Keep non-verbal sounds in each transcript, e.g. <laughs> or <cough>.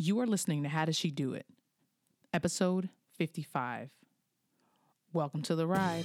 You are listening to How Does She Do It? Episode 55. Welcome to the ride.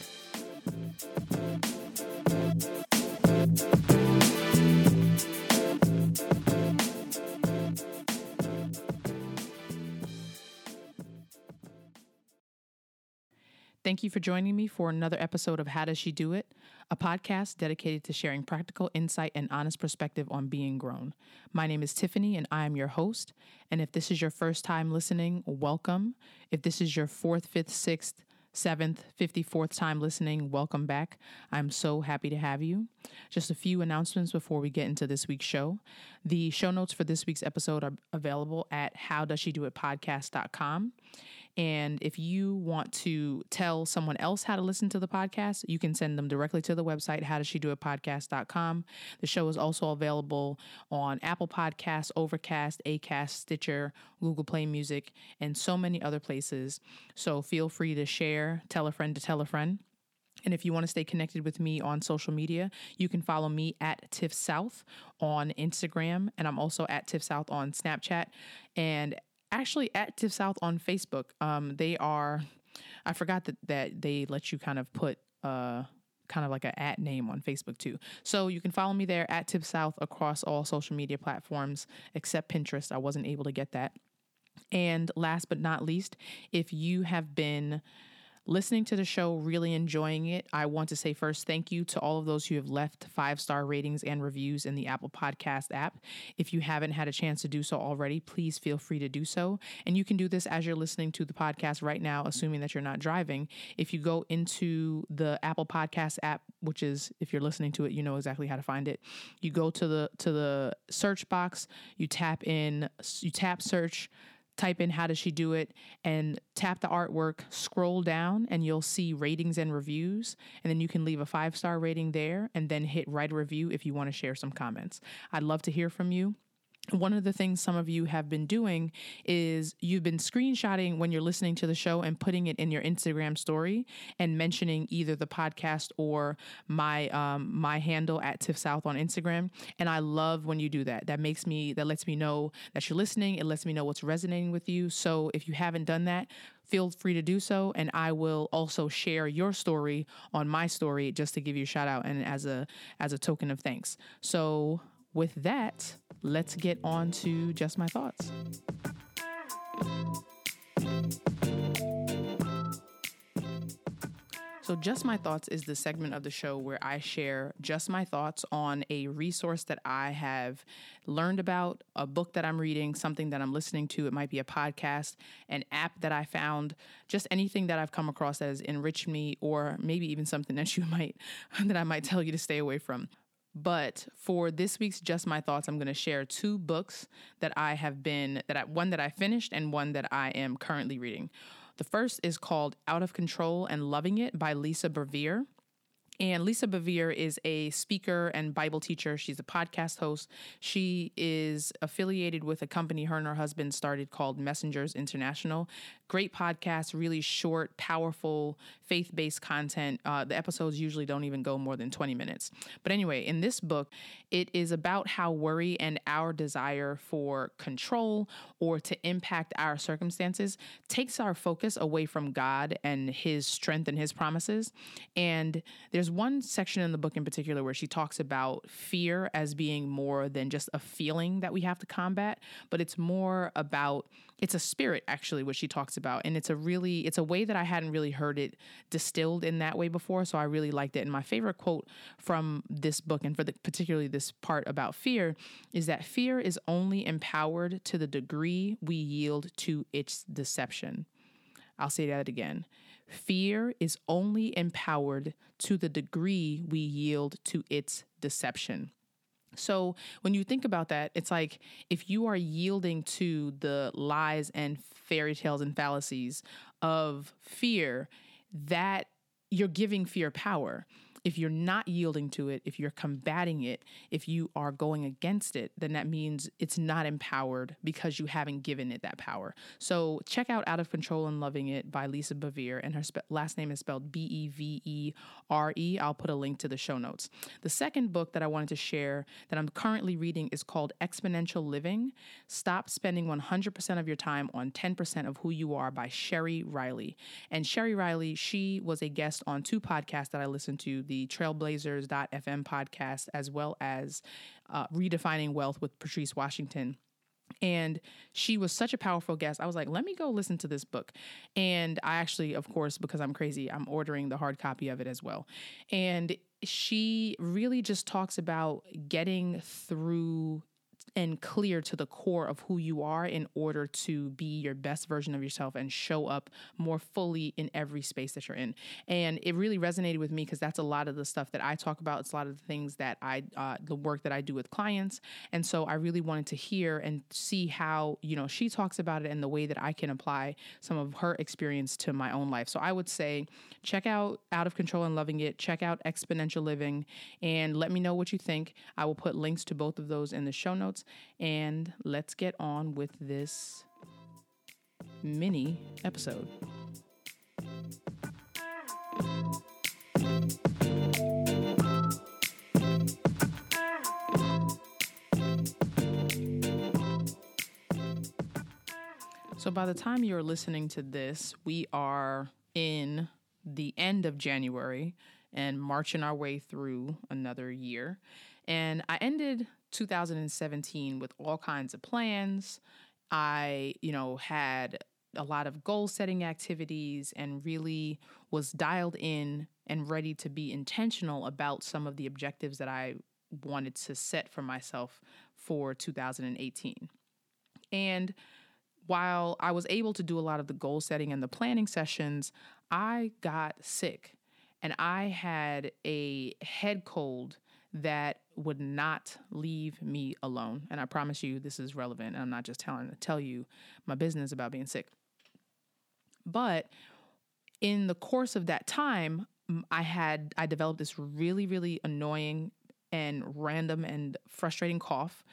Thank you for joining me for another episode of How Does She Do It, a podcast dedicated to sharing practical insight and honest perspective on being grown. My name is Tiffany and I am your host. And if this is your first time listening, welcome. If this is your fourth, fifth, sixth, seventh, 54th time listening, welcome back. I'm so happy to have you. Just a few announcements before we get into this week's show. The show notes for this week's episode are available at howdoesshedoitpodcast.com. And if you want to tell someone else how to listen to the podcast, you can send them directly to the website, howdoesshedoitpodcast.com. The show is also available on Apple Podcasts, Overcast, Acast, Stitcher, Google Play Music, and so many other places. So feel free to share, tell a friend to tell a friend. And if you want to stay connected with me on social media, you can follow me at Tiff South on Instagram, and I'm also at Tiff South on Snapchat. And actually at Tiff South on Facebook. Um, they are, I forgot that that they let you kind of put uh kind of like an at name on Facebook too. So you can follow me there at Tiff South across all social media platforms except Pinterest. I wasn't able to get that. And last but not least, if you have been listening to the show, really enjoying it. I want to say first thank you to all of those who have left five star ratings and reviews in the Apple Podcast app. If you haven't had a chance to do so already, please feel free to do so. And you can do this as you're listening to the podcast right now, assuming that you're not driving. If you go into the Apple Podcast app, which is if you're listening to it, you know exactly how to find it. You go to the to the search box, you tap in, you tap search type in how does she do it and tap the artwork scroll down and you'll see ratings and reviews. And then you can leave a five star rating there and then hit write a review if you want to share some comments. I'd love to hear from you one of the things some of you have been doing is you've been screenshotting when you're listening to the show and putting it in your Instagram story and mentioning either the podcast or my um, my handle at Tiff South on Instagram. And I love when you do that. That makes me that lets me know that you're listening. It lets me know what's resonating with you. So if you haven't done that, feel free to do so and I will also share your story on my story just to give you a shout out and as a as a token of thanks. So with that, let's get on to just my thoughts. So, Just My Thoughts is the segment of the show where I share just my thoughts on a resource that I have learned about, a book that I'm reading, something that I'm listening to. It might be a podcast, an app that I found, just anything that I've come across that has enriched me, or maybe even something that you <laughs> might, that I might tell you to stay away from. But for this week's Just My Thoughts, I'm going to share two books that I have been, that I, one that I finished and one that I am currently reading. The first is called Out of Control and Loving It by Lisa Bevere. And Lisa Bevere is a speaker and Bible teacher. She's a podcast host. She is affiliated with a company her and her husband started called Messengers International. Great podcast, really short, powerful, faith based content. Uh, the episodes usually don't even go more than 20 minutes. But anyway, in this book, it is about how worry and our desire for control or to impact our circumstances takes our focus away from God and His strength and His promises. And there's one section in the book in particular where she talks about fear as being more than just a feeling that we have to combat, but it's more about it's a spirit actually what she talks about and it's a really it's a way that I hadn't really heard it distilled in that way before, so I really liked it. And my favorite quote from this book and for the, particularly this part about fear is that fear is only empowered to the degree we yield to its deception. I'll say that again. Fear is only empowered to the degree we yield to its deception. So, when you think about that, it's like if you are yielding to the lies and fairy tales and fallacies of fear, that you're giving fear power. If you're not yielding to it, if you're combating it, if you are going against it, then that means it's not empowered because you haven't given it that power. So check out Out of Control and Loving It by Lisa Bevere, and her spe- last name is spelled B E V E R E. I'll put a link to the show notes. The second book that I wanted to share that I'm currently reading is called Exponential Living Stop Spending 100% of Your Time on 10% of Who You Are by Sheri Riley. And Sheri Riley, she was a guest on two podcasts that I listened to the Trailblazers.fm podcast, as well as uh, Redefining Wealth with Patrice Washington. And she was such a powerful guest. I was like, let me go listen to this book. And I actually, of course, because I'm crazy, I'm ordering the hard copy of it as well. And she really just talks about getting through and clear to the core of who you are in order to be your best version of yourself and show up more fully in every space that you're in. And it really resonated with me because that's a lot of the stuff that I talk about. It's a lot of the things that I, uh, the work that I do with clients. And so I really wanted to hear and see how, you know, she talks about it and the way that I can apply some of her experience to my own life. So I would say check out Out of Control and Loving It, check out Exponential Living, and let me know what you think. I will put links to both of those in the show notes. And let's get on with this mini episode. So, by the time you're listening to this, we are in the end of January and marching our way through another year. And I ended 2017 with all kinds of plans. I, you know, had a lot of goal setting activities and really was dialed in and ready to be intentional about some of the objectives that I wanted to set for myself for 2018. And while I was able to do a lot of the goal setting and the planning sessions, I got sick and I had a head cold that would not leave me alone. And I promise you, this is relevant. I'm not just telling to tell you my business about being sick. But in the course of that time, I had I developed this really really annoying and random and frustrating cough.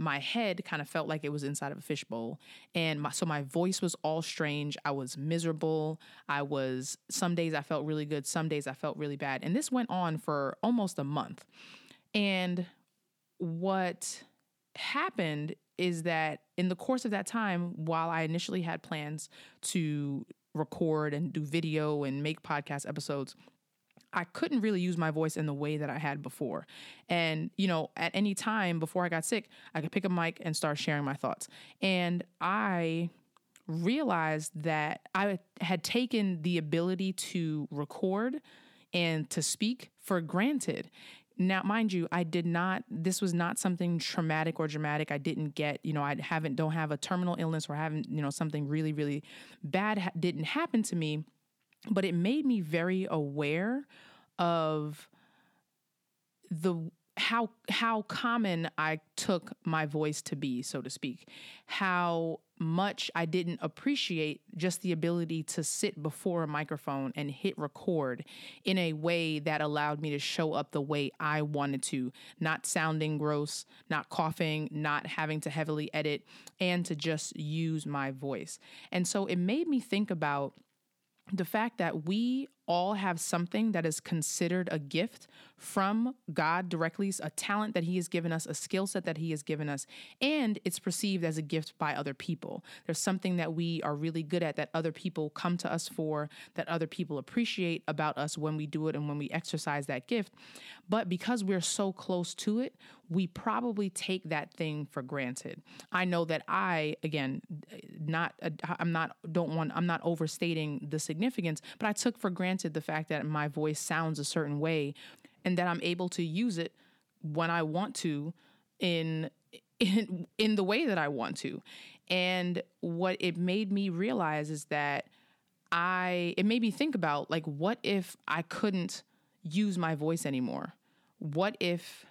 My head kind of felt like it was inside of a fishbowl, and my, so my voice was all strange. I was miserable. I was some days I felt really good, some days I felt really bad, and this went on for almost a month. And what happened is that in the course of that time, while I initially had plans to record and do video and make podcast episodes, I couldn't really use my voice in the way that I had before. And, you know, at any time before I got sick, I could pick a mic and start sharing my thoughts. And I realized that I had taken the ability to record and to speak for granted. Now, mind you, I did not, this was not something traumatic or dramatic. I didn't get, you know, I haven't, don't have a terminal illness or haven't, you know, something really, really bad ha- didn't happen to me. But it made me very aware of the how how common I took my voice to be, so to speak, how much I didn't appreciate just the ability to sit before a microphone and hit record in a way that allowed me to show up the way I wanted to, not sounding gross, not coughing, not having to heavily edit, and to just use my voice. And so it made me think about the fact that we all have something that is considered a gift from God directly, a talent that He has given us, a skill set that He has given us, and it's perceived as a gift by other people. There's something that we are really good at that other people come to us for, that other people appreciate about us when we do it and when we exercise that gift. But because we're so close to it, we probably take that thing for granted. I know that I, again, not, I'm not, don't want, I'm not overstating the significance, but I took for granted the fact that my voice sounds a certain way and that I'm able to use it when I want to in <laughs> in in the way that I want to. And what it made me realize is that I it made me think about like what if I couldn't use my voice anymore? What if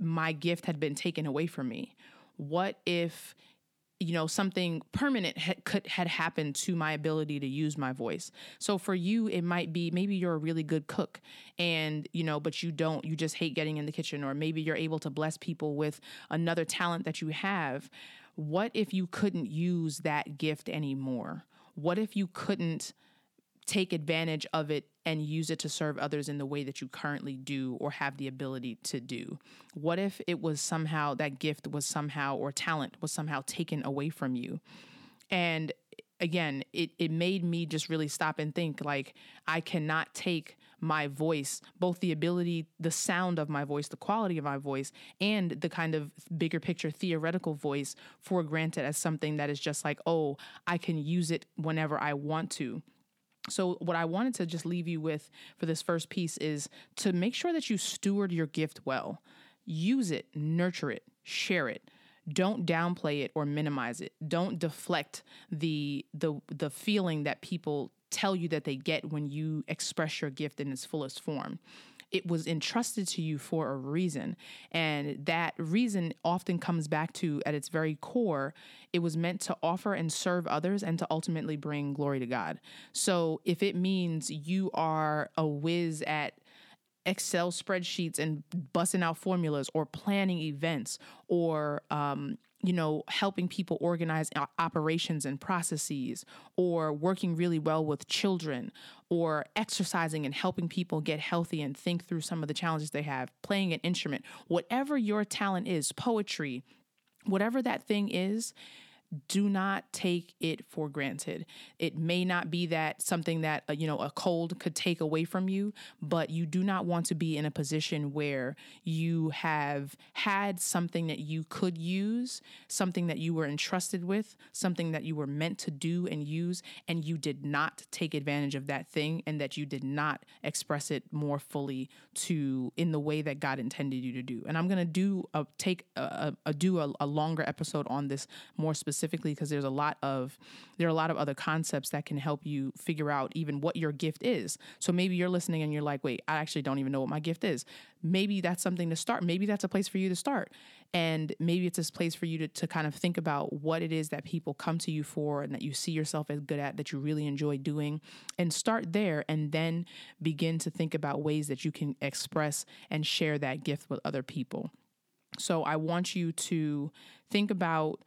my gift had been taken away from me? What if you know something permanent had, could had happened to my ability to use my voice. So for you it might be maybe you're a really good cook and you know but you don't you just hate getting in the kitchen or maybe you're able to bless people with another talent that you have. What if you couldn't use that gift anymore? What if you couldn't take advantage of it and use it to serve others in the way that you currently do or have the ability to do? What if it was somehow that gift was somehow or talent was somehow taken away from you? And again, it, it made me just really stop and think like, I cannot take my voice, both the ability, the sound of my voice, the quality of my voice, and the kind of bigger picture theoretical voice for granted as something that is just like, oh, I can use it whenever I want to. So, what I wanted to just leave you with for this first piece is to make sure that you steward your gift well. Use it, nurture it, share it. Don't downplay it or minimize it. Don't deflect the the the feeling that people tell you that they get when you express your gift in its fullest form it was entrusted to you for a reason. And that reason often comes back to, at its very core, it was meant to offer and serve others and to ultimately bring glory to God. So if it means you are a whiz at Excel spreadsheets and busting out formulas or planning events or um, you know, helping people organize operations and processes, or working really well with children, or exercising and helping people get healthy and think through some of the challenges they have, playing an instrument, whatever your talent is, poetry, whatever that thing is, do not take it for granted. It may not be that something that uh, you know a cold could take away from you, but you do not want to be in a position where you have had something that you could use, something that you were entrusted with, something that you were meant to do and use and you did not take advantage of that thing and that you did not express it more fully to in the way that God intended you to do. And I'm going to do a take a, a do a, a longer episode on this more specifically specifically because there's a lot of there are a lot of other concepts that can help you figure out even what your gift is. So maybe you're listening and you're like, "Wait, I actually don't even know what my gift is." Maybe that's something to start. Maybe that's a place for you to start. And maybe it's this place for you to, to kind of think about what it is that people come to you for and that you see yourself as good at, that you really enjoy doing, and start there and then begin to think about ways that you can express and share that gift with other people. So I want you to think about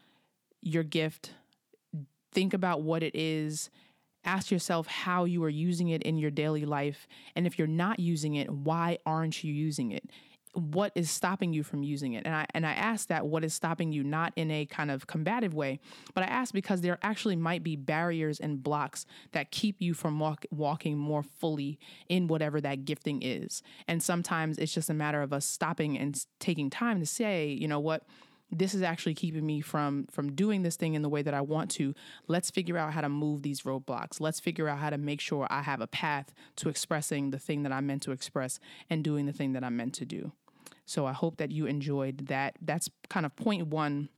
your gift, think about what it is, ask yourself how you are using it in your daily life. And if you're not using it, why aren't you using it? What is stopping you from using it? And I and I ask that what is stopping you not in a kind of combative way, but I ask because there actually might be barriers and blocks that keep you from walk, walking more fully in whatever that gifting is. And sometimes it's just a matter of us stopping and taking time to say, you know what, this is actually keeping me from from doing this thing in the way that I want to. Let's figure out how to move these roadblocks. Let's figure out how to make sure I have a path to expressing the thing that I'm meant to express and doing the thing that I'm meant to do. So I hope that you enjoyed that. That's kind of point 1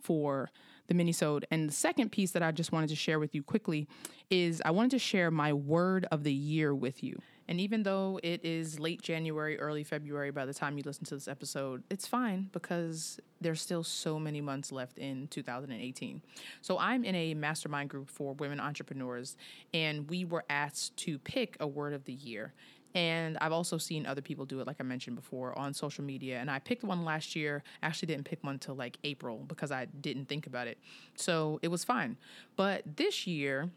for the minisode. And the second piece that I just wanted to share with you quickly is I wanted to share my word of the year with you. And even though it is late January, early February by the time you listen to this episode, it's fine because there's still so many months left in 2018. So I'm in a mastermind group for women entrepreneurs, and we were asked to pick a word of the year. And I've also seen other people do it, like I mentioned before, on social media. And I picked one last year. I Actually, didn't pick one until like April because I didn't think about it. So it was fine. But this year,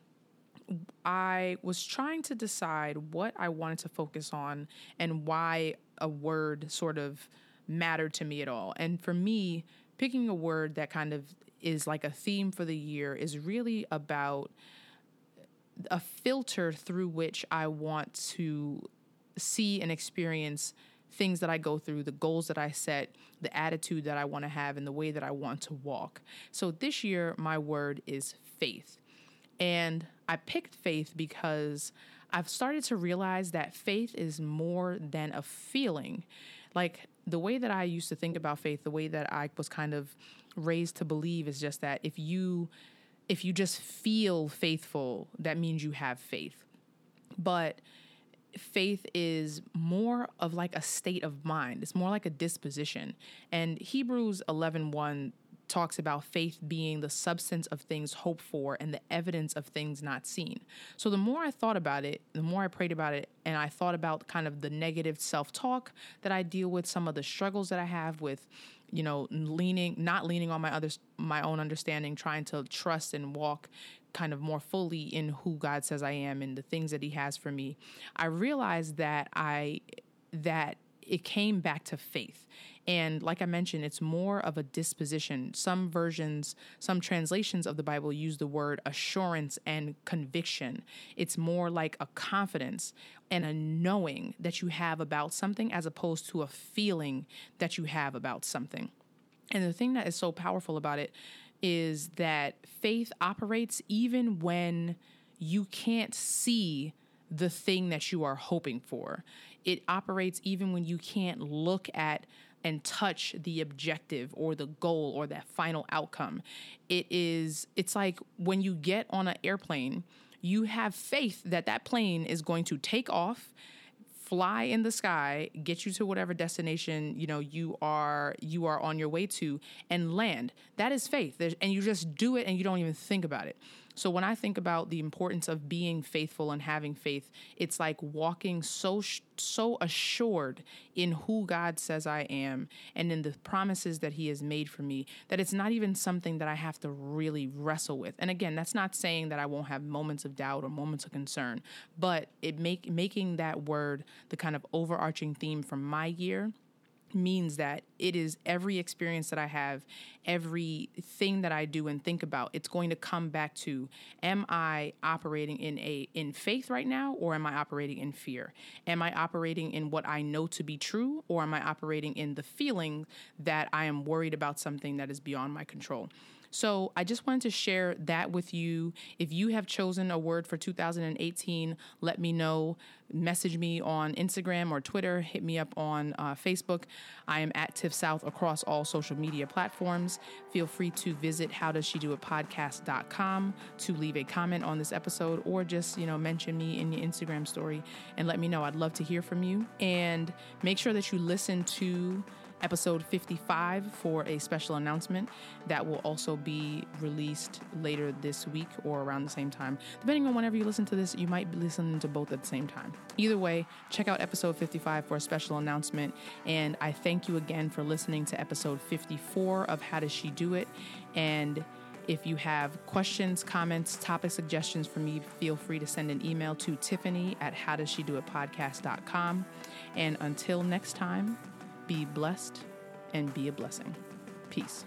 I was trying to decide what I wanted to focus on and why a word sort of mattered to me at all. And for me, picking a word that kind of is like a theme for the year is really about a filter through which I want to see and experience things that I go through, the goals that I set, the attitude that I want to have, and the way that I want to walk. So this year, my word is faith. And I picked faith because I've started to realize that faith is more than a feeling. Like the way that I used to think about faith, the way that I was kind of raised to believe is just that if you if you just feel faithful, that means you have faith. But faith is more of like a state of mind. It's more like a disposition. And Hebrews 11:1 talks about faith being the substance of things hoped for and the evidence of things not seen. So the more I thought about it, the more I prayed about it, and I thought about kind of the negative self talk that I deal with, some of the struggles that I have with you know leaning not leaning on my other my own understanding trying to trust and walk kind of more fully in who God says I am and the things that he has for me I realized that I that it came back to faith and like I mentioned, it's more of a disposition. Some versions, some translations of the Bible use the word assurance and conviction. It's more like a confidence and a knowing that you have about something as opposed to a feeling that you have about something. And the thing that is so powerful about it is that faith operates even when you can't see the thing that you are hoping for. It operates even when you can't look at and touch the objective or the goal or that final outcome. It is it's like when you get on an airplane, you have faith that that plane is going to take off fly in the sky get you to whatever destination you know you are you are on your way to and land. That is faith. There's, and you just do it and you don't even think about it so when I think about the importance of being faithful and having faith, it's like walking so so assured in who God says I am and in the promises that he has made for me that it's not even something that I have to really wrestle with. And again, that's not saying that I won't have moments of doubt or moments of concern, but it make making that word the kind of overarching theme from my year means that it is every experience that I have, everything that I do and think about, it's going to come back to am I operating in a in faith right now or am I operating in fear? Am I operating in what I know to be true or am I operating in the feeling that I am worried about something that is beyond my control? So I just wanted to share that with you. If you have chosen a word for 2018, let me know. Message me on Instagram or Twitter. Hit me up on uh, Facebook. I am at Tiff South across all social media platforms. Feel free to visit howdoesshedoitpodcast.com to leave a comment on this episode or just, you know, mention me in your Instagram story and let me know. I'd love to hear from you. And make sure that you listen to episode 55 for a special announcement that will also be released later this week or around the same time. Depending on whenever you listen to this, you might be listening to both at the same time. Either way, check out episode 55 for a special announcement. And I thank you again for listening to episode 54 of How Does She Do It? And if you have questions, comments, topic suggestions for me, feel free to send an email to Tiffany at howdoesshedoitpodcast.com. And until next time, be blessed and be a blessing. Peace.